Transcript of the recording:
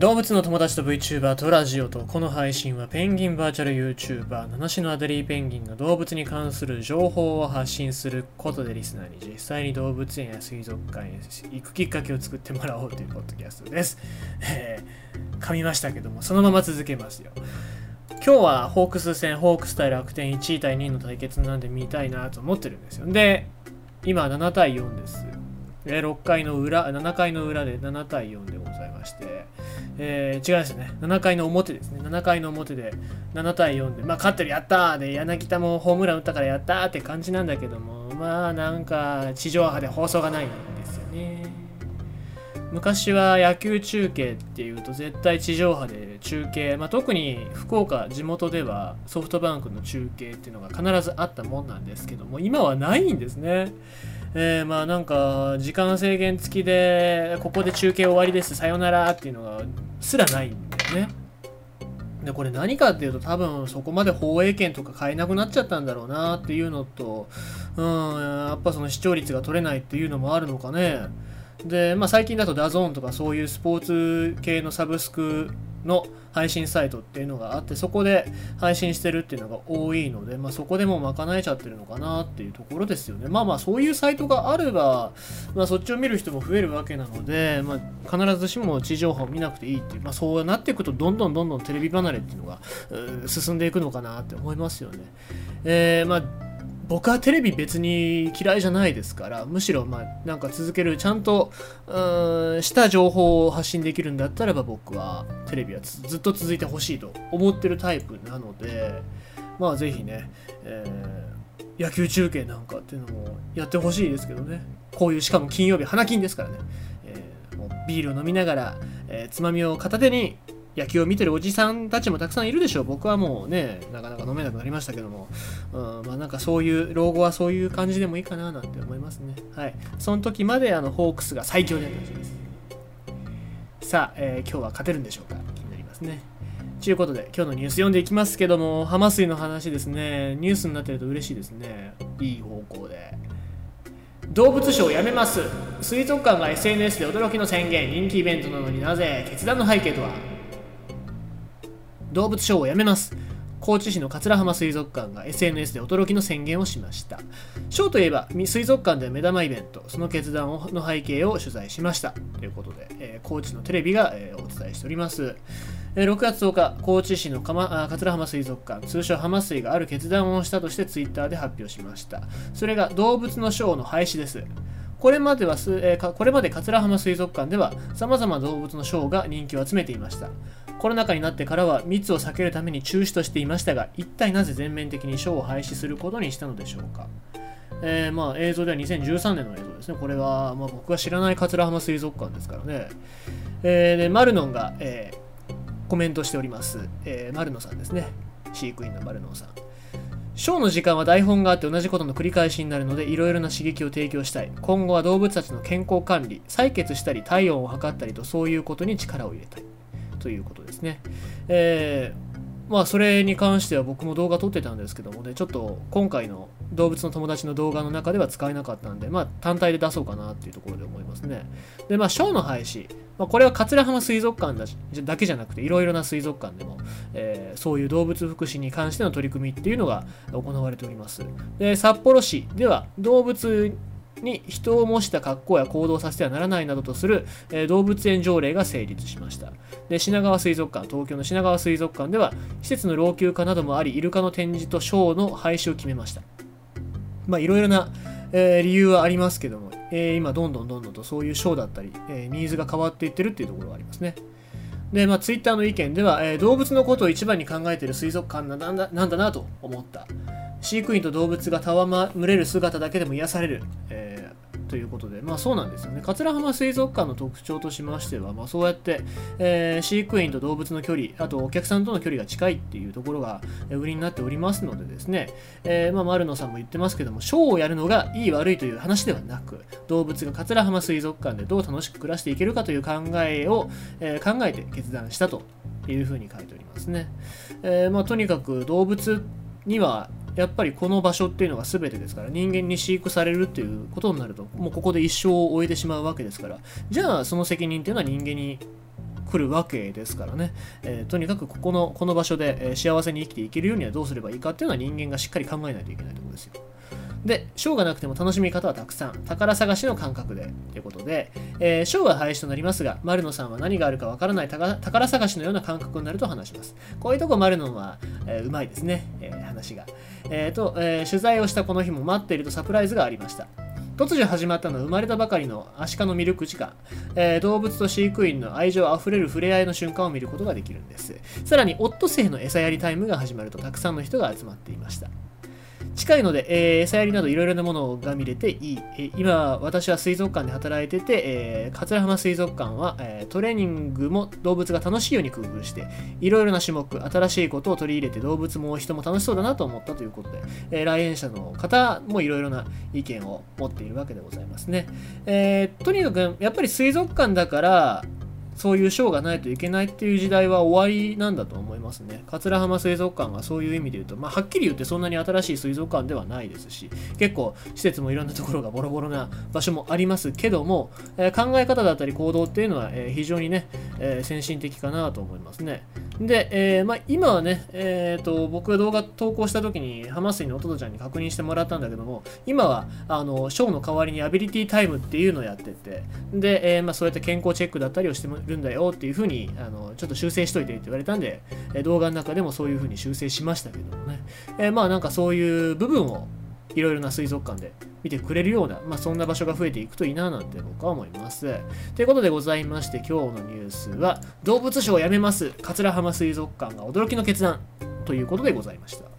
動物の友達と VTuber とラジオとこの配信はペンギンバーチャル YouTuber 七種のアデリーペンギンが動物に関する情報を発信することでリスナーに実際に動物園や水族館へ行くきっかけを作ってもらおうというポッドキャストです。えー、噛みましたけどもそのまま続けますよ。今日はホークス戦ホークス対楽天1位対2の対決なんで見たいなと思ってるんですよ。で、今7対4です。6回の裏、7回の裏で7対4でございまして、えー違いますよね。7回の表ですね。7回の表で7対4で、まあ勝ってる、やったーで、柳田もホームラン打ったからやったーって感じなんだけども、まあなんか地上波で放送がないんですよね。昔は野球中継っていうと絶対地上波で中継、まあ、特に福岡地元ではソフトバンクの中継っていうのが必ずあったもんなんですけども今はないんですね。えー、まあなんか時間制限付きでここで中継終わりですさよならっていうのがすらないんだよね。でこれ何かっていうと多分そこまで放映権とか買えなくなっちゃったんだろうなっていうのと、うん、やっぱその視聴率が取れないっていうのもあるのかね。で、まあ、最近だと DAZN とかそういうスポーツ系のサブスクの配信サイトっていうのがあってそこで配信してるっていうのが多いので、まあ、そこでも賄えちゃってるのかなっていうところですよね。まあまあそういうサイトがあれば、まあ、そっちを見る人も増えるわけなので、まあ、必ずしも地上波を見なくていいっていう、まあ、そうなっていくとどんどんどんどんテレビ離れっていうのがう進んでいくのかなって思いますよね。えー、まあ僕はテレビ別に嫌いじゃないですからむしろまあなんか続けるちゃんとうんした情報を発信できるんだったらば僕はテレビはずっと続いてほしいと思ってるタイプなのでまあぜひね、えー野球中継なんかっていうのもやってほしいですけどね。こういうしかも金曜日花金ですからね、えーもうビールを飲みながら、えーつまみを片手に野球を見てるおじさんたちもたくさんいるでしょう。僕はもうねなかなか飲めなくなりましたけども、うん、まあなんかそういう老後はそういう感じでもいいかななんて思いますね。はい。その時まであのホークスが最強になってほしです。さあ、えー今日は勝てるんでしょうか。気になりますね。ということで今日のニュース読んでいきますけども浜水の話ですね。ニュースになってると嬉しいですね。いい方向で。動物ショーをやめます。水族館が SNS で驚きの宣言。人気イベントなのになぜ決断の背景とは動物ショーをやめます高知市の桂浜水族館が SNS で驚きの宣言をしましたショーといえば水族館では目玉イベントその決断の背景を取材しましたということで、えー高知のテレビが、えーお伝えしております6月10日、高知市の、桂浜水族館、通称浜水がある決断をしたとしてツイッターで発表しました。それが動物のショーの廃止です。これまではす、えーこれまで桂浜水族館では様々な動物のショーが人気を集めていました。コロナ禍になってからは密を避けるために中止としていましたが、一体なぜ全面的にショーを廃止することにしたのでしょうか。えーまあ、映像では2013年の映像ですね。これは、まあ、僕が知らない桂浜水族館ですからね。えーでマルノンが、えーコメントしております、えーマルノさんですね飼育員のマルノンさんショーの時間は台本があって同じことの繰り返しになるのでいろいろな刺激を提供したい。今後は動物たちの健康管理採血したり体温を測ったりとそういうことに力を入れたい。ということですね。えーまあそれに関しては僕も動画撮ってたんですけどもねちょっと今回の動物の友達の動画の中では使えなかったんでまあ単体で出そうかなっていうところで思いますね。でまあショーの廃止まあ、これは桂浜水族館だしだけじゃなくていろいろな水族館でも、えーそういう動物福祉に関しての取り組みっていうのが行われております。で札幌市では動物に人を模した格好や行動させてはならないなどとする、えー動物園条例が成立しました。で品川水族館東京の品川水族館では施設の老朽化などもありイルカの展示とショーの廃止を決めました。まあいろいろな、えー理由はありますけども、えー今どんどんどんどんとそういうショーだったり、えニーズが変わっていってるっていうところがありますね。で、まあ、ツイッターの意見では、えー動物のことを一番に考えている水族館なんだなんだなと思った。飼育員と動物が戯れる姿だけでも癒される、えーということで、まあそうなんですよね。桂浜水族館の特徴としましては、まあそうやって、えー飼育員と動物の距離、あとお客さんとの距離が近いっていうところが売りになっておりますのでですね、えーまあ丸野さんも言ってますけども、ショーをやるのがいい悪いという話ではなく、動物が桂浜水族館でどう楽しく暮らしていけるかという考えを、えー考えて決断したというふうに書いておりますね。えーまあとにかく動物にはやっぱりこの場所っていうのが全てですから人間に飼育されるっていうことになるともうここで一生を終えてしまうわけですから。じゃあその責任っていうのは人間に来るわけですからね、えー、とにかくここのこの場所で、え幸せに生きていけるようにはどうすればいいかっていうのは人間がしっかり考えないといけないところですよ。で、賞がなくても楽しみ方はたくさん。宝探しの感覚で。ということで、えー、賞は廃止となりますが、丸野さんは何があるかわからない宝探しのような感覚になると話します。こういうとこ丸野は、えー、うまいですね、えー、話が。えーと、えー、取材をしたこの日も待っているとサプライズがありました。突如始まったのは生まれたばかりのアシカのミルク時間、えー、動物と飼育員の愛情あふれる触れ合いの瞬間を見ることができるんです。さらにオットセイの餌やりタイムが始まるとたくさんの人が集まっていました。近いので、えー、餌やりなどいろいろなものが見れていい。えー、今、私は水族館で働いてて、えー、桂浜水族館は、えトレーニングも動物が楽しいように工夫して、いろいろな種目、新しいことを取り入れて動物も人も楽しそうだなと思ったということで、え来園者の方もいろいろな意見を持っているわけでございますね。えとにかく、やっぱり水族館だから、そういう賞がないといけないっていう時代は終わりなんだと思いますね。桂浜水族館がそういう意味で言うと、まあ、はっきり言ってそんなに新しい水族館ではないですし、結構施設もいろんなところがボロボロな場所もありますけども、えー、考え方だったり行動っていうのは、えー、非常にね、えー、先進的かなと思いますね。で、えまあ、今はね、えーと、僕が動画投稿した時に浜水のおととちゃんに確認してもらったんだけども、今はあのショーの代わりにアビリティタイムっていうのをやってて、で、えまあ、そうやって健康チェックだったりをしてるんだよっていうふうにあのちょっと修正しといてって言われたんで、え動画の中でもそういうふうに修正しましたけどもね、えまあなんかそういう部分をいろいろな水族館で見てくれるような、まあ、そんな場所が増えていくといいななんて僕は思います。ということでございまして今日のニュースは動物ショーをやめます桂浜水族館が驚きの決断ということでございました。